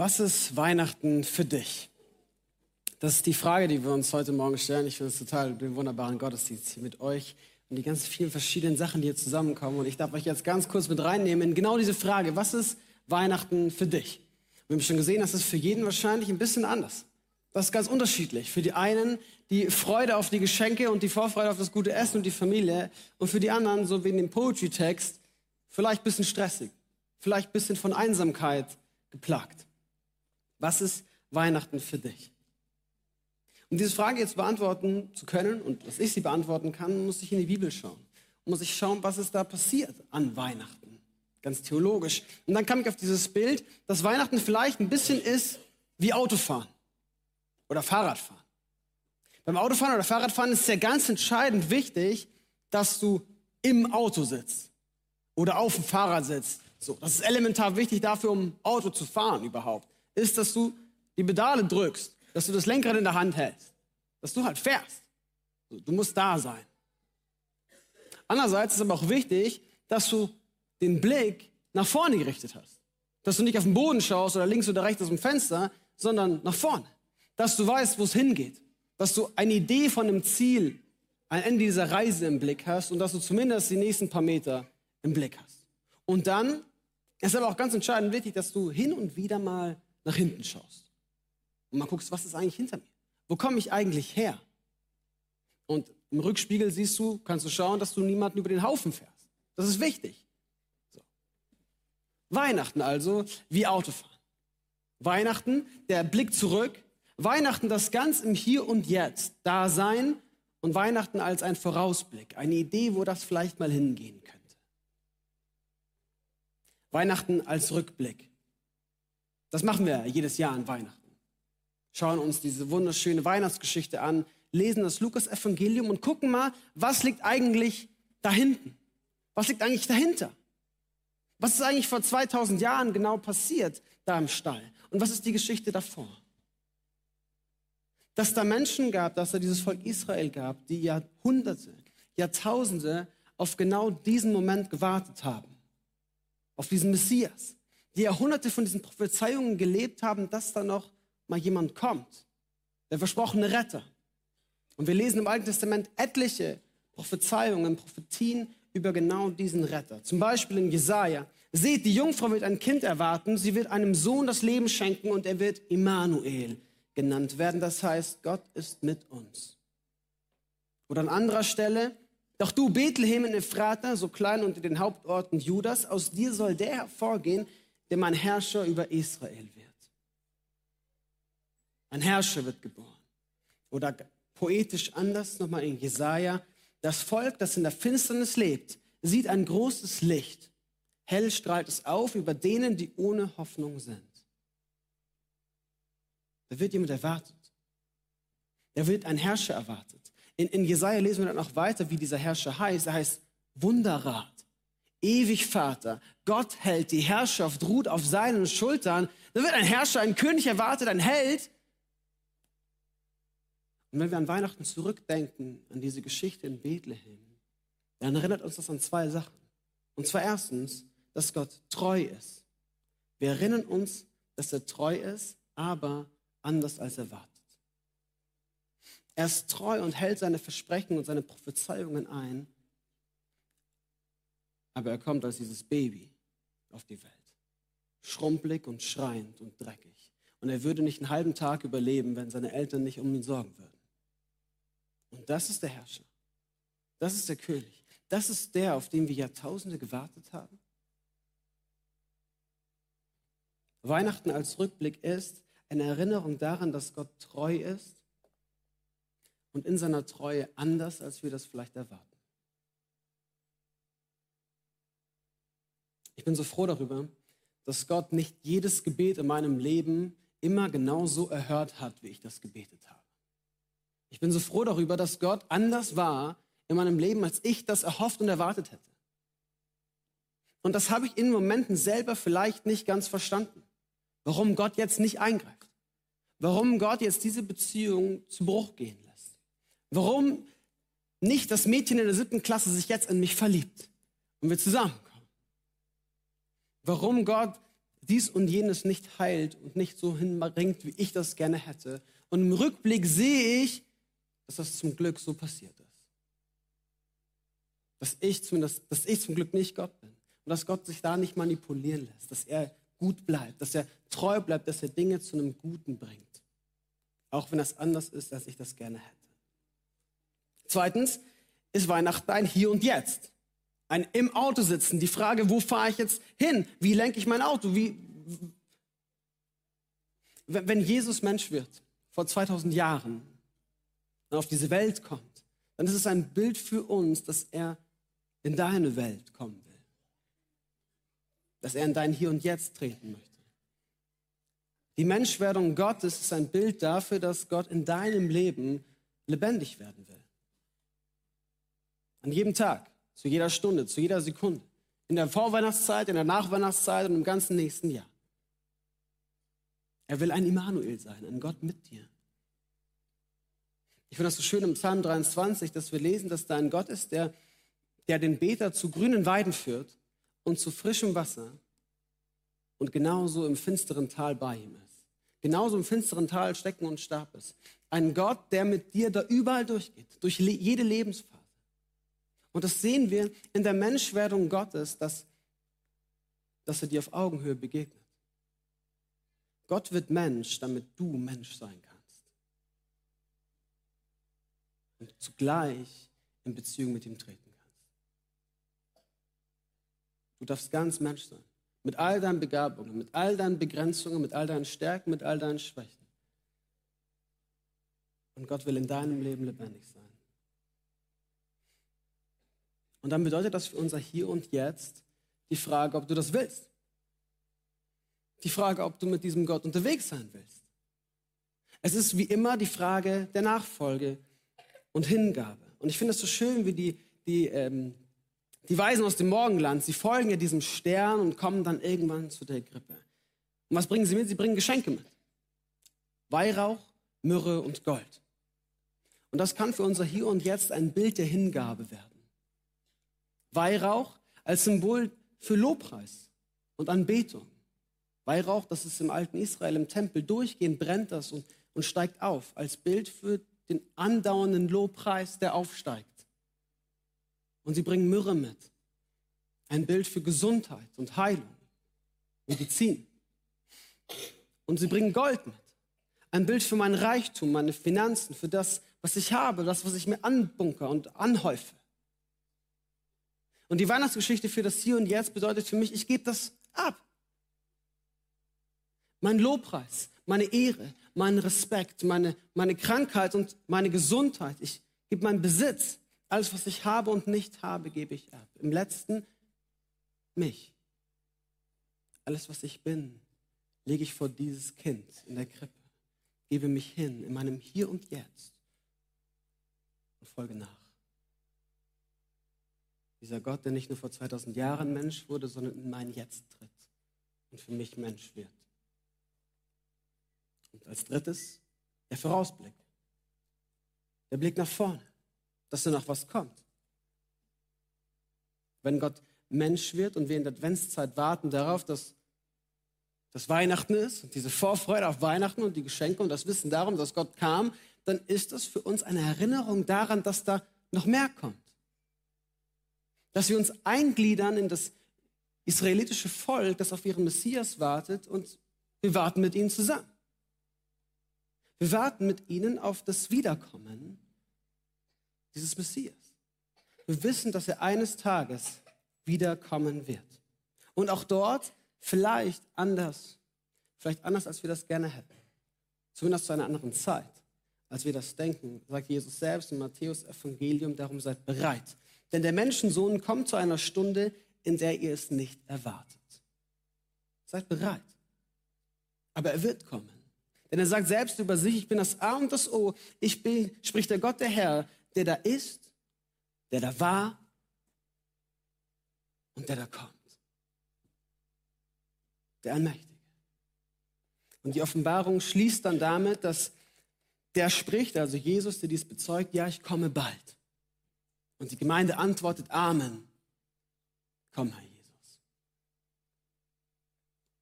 Was ist Weihnachten für dich? Das ist die Frage, die wir uns heute Morgen stellen. Ich finde es total den wunderbaren Gottesdienst hier mit euch und die ganz vielen verschiedenen Sachen, die hier zusammenkommen. Und ich darf euch jetzt ganz kurz mit reinnehmen in genau diese Frage. Was ist Weihnachten für dich? Wir haben schon gesehen, das ist für jeden wahrscheinlich ein bisschen anders. Das ist ganz unterschiedlich. Für die einen die Freude auf die Geschenke und die Vorfreude auf das gute Essen und die Familie. Und für die anderen, so wie in dem Poetry-Text, vielleicht ein bisschen stressig. Vielleicht ein bisschen von Einsamkeit geplagt. Was ist Weihnachten für dich? Um diese Frage jetzt beantworten zu können und dass ich sie beantworten kann, muss ich in die Bibel schauen. Muss ich schauen, was ist da passiert an Weihnachten. Ganz theologisch. Und dann kam ich auf dieses Bild, dass Weihnachten vielleicht ein bisschen ist wie Autofahren oder Fahrradfahren. Beim Autofahren oder Fahrradfahren ist es ja ganz entscheidend wichtig, dass du im Auto sitzt oder auf dem Fahrrad sitzt. So, das ist elementar wichtig dafür, um Auto zu fahren überhaupt ist, dass du die Pedale drückst, dass du das Lenkrad in der Hand hältst, dass du halt fährst. Du musst da sein. Andererseits ist aber auch wichtig, dass du den Blick nach vorne gerichtet hast. Dass du nicht auf den Boden schaust oder links oder rechts aus dem Fenster, sondern nach vorne. Dass du weißt, wo es hingeht. Dass du eine Idee von einem Ziel, ein Ende dieser Reise im Blick hast und dass du zumindest die nächsten paar Meter im Blick hast. Und dann ist aber auch ganz entscheidend wichtig, dass du hin und wieder mal nach hinten schaust und mal guckst, was ist eigentlich hinter mir? Wo komme ich eigentlich her? Und im Rückspiegel siehst du, kannst du schauen, dass du niemanden über den Haufen fährst. Das ist wichtig. So. Weihnachten also wie Autofahren. Weihnachten, der Blick zurück. Weihnachten, das ganz im Hier und Jetzt da sein und Weihnachten als ein Vorausblick, eine Idee, wo das vielleicht mal hingehen könnte. Weihnachten als Rückblick. Das machen wir jedes Jahr an Weihnachten. Schauen uns diese wunderschöne Weihnachtsgeschichte an, lesen das Lukas-Evangelium und gucken mal, was liegt eigentlich da hinten? Was liegt eigentlich dahinter? Was ist eigentlich vor 2000 Jahren genau passiert da im Stall? Und was ist die Geschichte davor? Dass da Menschen gab, dass da dieses Volk Israel gab, die Jahrhunderte, Jahrtausende auf genau diesen Moment gewartet haben. Auf diesen Messias die Jahrhunderte von diesen Prophezeiungen gelebt haben, dass da noch mal jemand kommt, der versprochene Retter. Und wir lesen im Alten Testament etliche Prophezeiungen, Prophetien über genau diesen Retter. Zum Beispiel in Jesaja. Seht, die Jungfrau wird ein Kind erwarten, sie wird einem Sohn das Leben schenken und er wird Immanuel genannt werden. Das heißt, Gott ist mit uns. Oder an anderer Stelle, doch du Bethlehem in Ephrata, so klein unter den Hauptorten Judas, aus dir soll der hervorgehen, der mein Herrscher über Israel wird. Ein Herrscher wird geboren. Oder poetisch anders nochmal in Jesaja. Das Volk, das in der Finsternis lebt, sieht ein großes Licht. Hell strahlt es auf über denen, die ohne Hoffnung sind. Da wird jemand erwartet. Da wird ein Herrscher erwartet. In, in Jesaja lesen wir dann auch weiter, wie dieser Herrscher heißt. Er heißt Wunderrat, ewig Vater. Gott hält, die Herrschaft ruht auf seinen Schultern. Da wird ein Herrscher, ein König erwartet, ein Held. Und wenn wir an Weihnachten zurückdenken, an diese Geschichte in Bethlehem, dann erinnert uns das an zwei Sachen. Und zwar erstens, dass Gott treu ist. Wir erinnern uns, dass er treu ist, aber anders als erwartet. Er ist treu und hält seine Versprechen und seine Prophezeiungen ein aber er kommt als dieses Baby auf die Welt. Schrumpelig und schreiend und dreckig. Und er würde nicht einen halben Tag überleben, wenn seine Eltern nicht um ihn sorgen würden. Und das ist der Herrscher. Das ist der König. Das ist der, auf den wir Jahrtausende gewartet haben. Weihnachten als Rückblick ist eine Erinnerung daran, dass Gott treu ist und in seiner Treue anders, als wir das vielleicht erwarten. Ich bin so froh darüber, dass Gott nicht jedes Gebet in meinem Leben immer genau so erhört hat, wie ich das gebetet habe. Ich bin so froh darüber, dass Gott anders war in meinem Leben, als ich das erhofft und erwartet hätte. Und das habe ich in Momenten selber vielleicht nicht ganz verstanden. Warum Gott jetzt nicht eingreift. Warum Gott jetzt diese Beziehung zu Bruch gehen lässt. Warum nicht das Mädchen in der siebten Klasse sich jetzt in mich verliebt und wir zusammenkommen warum Gott dies und jenes nicht heilt und nicht so hinbringt, wie ich das gerne hätte. Und im Rückblick sehe ich, dass das zum Glück so passiert ist. Dass ich zumindest, dass ich zum Glück nicht Gott bin. Und dass Gott sich da nicht manipulieren lässt. Dass er gut bleibt, dass er treu bleibt, dass er Dinge zu einem Guten bringt. Auch wenn das anders ist, als ich das gerne hätte. Zweitens ist Weihnachten ein Hier und Jetzt. Ein im Auto sitzen. Die Frage, wo fahre ich jetzt hin? Wie lenke ich mein Auto? Wie, wenn Jesus Mensch wird, vor 2000 Jahren, und auf diese Welt kommt, dann ist es ein Bild für uns, dass er in deine Welt kommen will. Dass er in dein Hier und Jetzt treten möchte. Die Menschwerdung Gottes ist ein Bild dafür, dass Gott in deinem Leben lebendig werden will. An jedem Tag, zu jeder Stunde, zu jeder Sekunde. In der Vorweihnachtszeit, in der Nachweihnachtszeit und im ganzen nächsten Jahr. Er will ein Immanuel sein, ein Gott mit dir. Ich finde das so schön im Psalm 23, dass wir lesen, dass da ein Gott ist, der, der den Beter zu grünen Weiden führt und zu frischem Wasser und genauso im finsteren Tal bei ihm ist. Genauso im finsteren Tal Stecken und Stab ist. Ein Gott, der mit dir da überall durchgeht, durch jede Lebensphase. Und das sehen wir in der Menschwerdung Gottes, dass, dass er dir auf Augenhöhe begegnet. Gott wird Mensch, damit du Mensch sein kannst. Und zugleich in Beziehung mit ihm treten kannst. Du darfst ganz Mensch sein. Mit all deinen Begabungen, mit all deinen Begrenzungen, mit all deinen Stärken, mit all deinen Schwächen. Und Gott will in deinem Leben lebendig sein. Und dann bedeutet das für unser Hier und Jetzt die Frage, ob du das willst. Die Frage, ob du mit diesem Gott unterwegs sein willst. Es ist wie immer die Frage der Nachfolge und Hingabe. Und ich finde es so schön, wie die, die, ähm, die Weisen aus dem Morgenland, sie folgen ja diesem Stern und kommen dann irgendwann zu der Grippe. Und was bringen sie mit? Sie bringen Geschenke mit. Weihrauch, Myrrhe und Gold. Und das kann für unser Hier und Jetzt ein Bild der Hingabe werden. Weihrauch als Symbol für Lobpreis und Anbetung. Weihrauch, das ist im alten Israel im Tempel durchgehend, brennt das und, und steigt auf, als Bild für den andauernden Lobpreis, der aufsteigt. Und sie bringen Myrrhe mit, ein Bild für Gesundheit und Heilung, Medizin. Und sie bringen Gold mit, ein Bild für mein Reichtum, meine Finanzen, für das, was ich habe, das, was ich mir anbunker und anhäufe. Und die Weihnachtsgeschichte für das Hier und Jetzt bedeutet für mich, ich gebe das ab. Mein Lobpreis, meine Ehre, mein Respekt, meine, meine Krankheit und meine Gesundheit. Ich gebe meinen Besitz. Alles, was ich habe und nicht habe, gebe ich ab. Im letzten mich. Alles, was ich bin, lege ich vor dieses Kind in der Krippe. Gebe mich hin in meinem Hier und Jetzt und folge nach. Dieser Gott, der nicht nur vor 2000 Jahren Mensch wurde, sondern in mein Jetzt tritt und für mich Mensch wird. Und als drittes der Vorausblick. Der Blick nach vorne, dass da noch was kommt. Wenn Gott Mensch wird und wir in der Adventszeit warten darauf, dass das Weihnachten ist und diese Vorfreude auf Weihnachten und die Geschenke und das Wissen darum, dass Gott kam, dann ist das für uns eine Erinnerung daran, dass da noch mehr kommt dass wir uns eingliedern in das israelitische Volk, das auf ihren Messias wartet und wir warten mit ihnen zusammen. Wir warten mit ihnen auf das Wiederkommen dieses Messias. Wir wissen, dass er eines Tages wiederkommen wird. Und auch dort vielleicht anders, vielleicht anders, als wir das gerne hätten. Zumindest zu einer anderen Zeit, als wir das denken, sagt Jesus selbst im Matthäus Evangelium, darum seid bereit. Denn der Menschensohn kommt zu einer Stunde, in der ihr es nicht erwartet. Seid bereit. Aber er wird kommen. Denn er sagt selbst über sich, ich bin das A und das O. Ich bin, spricht der Gott, der Herr, der da ist, der da war und der da kommt. Der Allmächtige. Und die Offenbarung schließt dann damit, dass der spricht, also Jesus, der dies bezeugt, ja, ich komme bald. Und die Gemeinde antwortet Amen. Komm, Herr Jesus.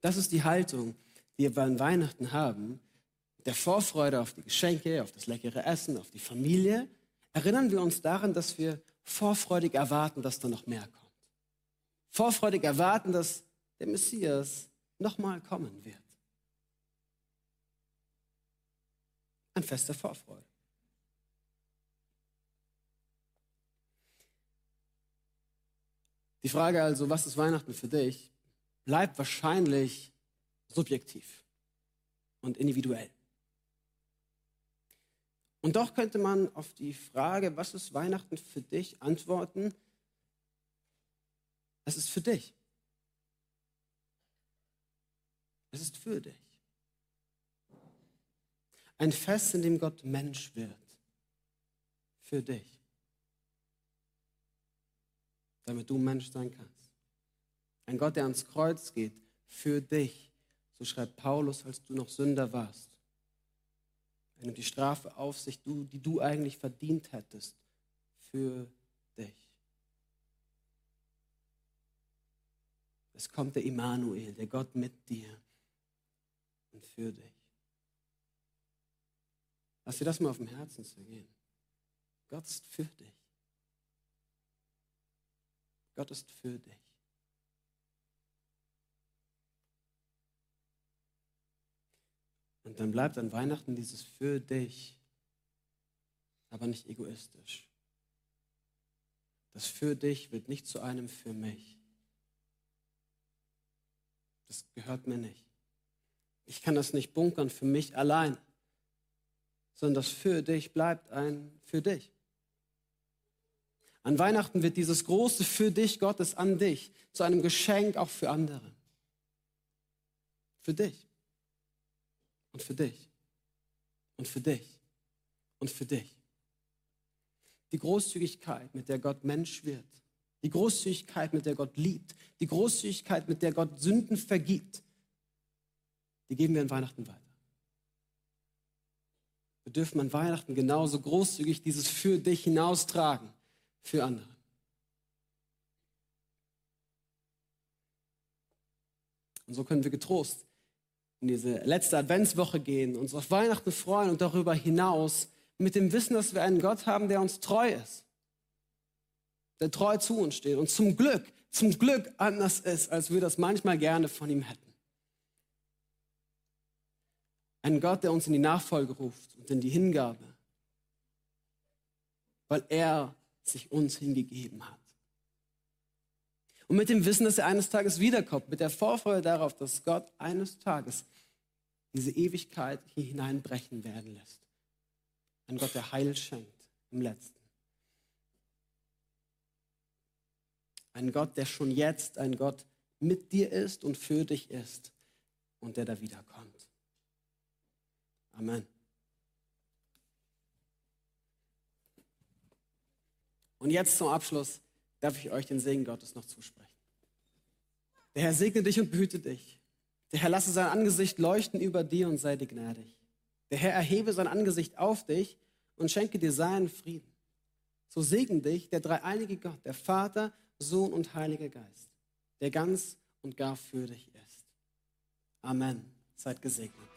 Das ist die Haltung, die wir an Weihnachten haben, der Vorfreude auf die Geschenke, auf das leckere Essen, auf die Familie, erinnern wir uns daran, dass wir vorfreudig erwarten, dass da noch mehr kommt. Vorfreudig erwarten, dass der Messias nochmal kommen wird. Ein Fest der Vorfreude. Die Frage also, was ist Weihnachten für dich, bleibt wahrscheinlich subjektiv und individuell. Und doch könnte man auf die Frage, was ist Weihnachten für dich, antworten, es ist für dich. Es ist für dich. Ein Fest, in dem Gott Mensch wird. Für dich. Damit du Mensch sein kannst. Ein Gott, der ans Kreuz geht. Für dich. So schreibt Paulus, als du noch Sünder warst. Er nimmt die Strafe auf sich, die du eigentlich verdient hättest. Für dich. Es kommt der Immanuel, der Gott mit dir und für dich. Lass dir das mal auf dem Herzen zergehen. Gott ist für dich. Gott ist für dich. Und dann bleibt an Weihnachten dieses für dich, aber nicht egoistisch. Das für dich wird nicht zu einem für mich. Das gehört mir nicht. Ich kann das nicht bunkern für mich allein, sondern das für dich bleibt ein für dich. An Weihnachten wird dieses große für dich Gottes an dich zu einem Geschenk auch für andere. Für dich. Und für dich. Und für dich. Und für dich. Die Großzügigkeit, mit der Gott Mensch wird. Die Großzügigkeit, mit der Gott liebt. Die Großzügigkeit, mit der Gott Sünden vergibt die geben wir an Weihnachten weiter. Wir dürfen an Weihnachten genauso großzügig dieses für dich hinaustragen, für andere. Und so können wir getrost in diese letzte Adventswoche gehen, uns auf Weihnachten freuen und darüber hinaus mit dem Wissen, dass wir einen Gott haben, der uns treu ist, der treu zu uns steht und zum Glück, zum Glück anders ist, als wir das manchmal gerne von ihm hätten. Ein Gott, der uns in die Nachfolge ruft und in die Hingabe, weil er sich uns hingegeben hat. Und mit dem Wissen, dass er eines Tages wiederkommt, mit der Vorfreude darauf, dass Gott eines Tages diese Ewigkeit hier hineinbrechen werden lässt. Ein Gott, der Heil schenkt im Letzten. Ein Gott, der schon jetzt ein Gott mit dir ist und für dich ist und der da wiederkommt. Amen. Und jetzt zum Abschluss darf ich euch den Segen Gottes noch zusprechen. Der Herr segne dich und behüte dich. Der Herr lasse sein Angesicht leuchten über dir und sei dir gnädig. Der Herr erhebe sein Angesicht auf dich und schenke dir seinen Frieden. So segne dich der dreieinige Gott, der Vater, Sohn und Heiliger Geist, der ganz und gar für dich ist. Amen. Seid gesegnet.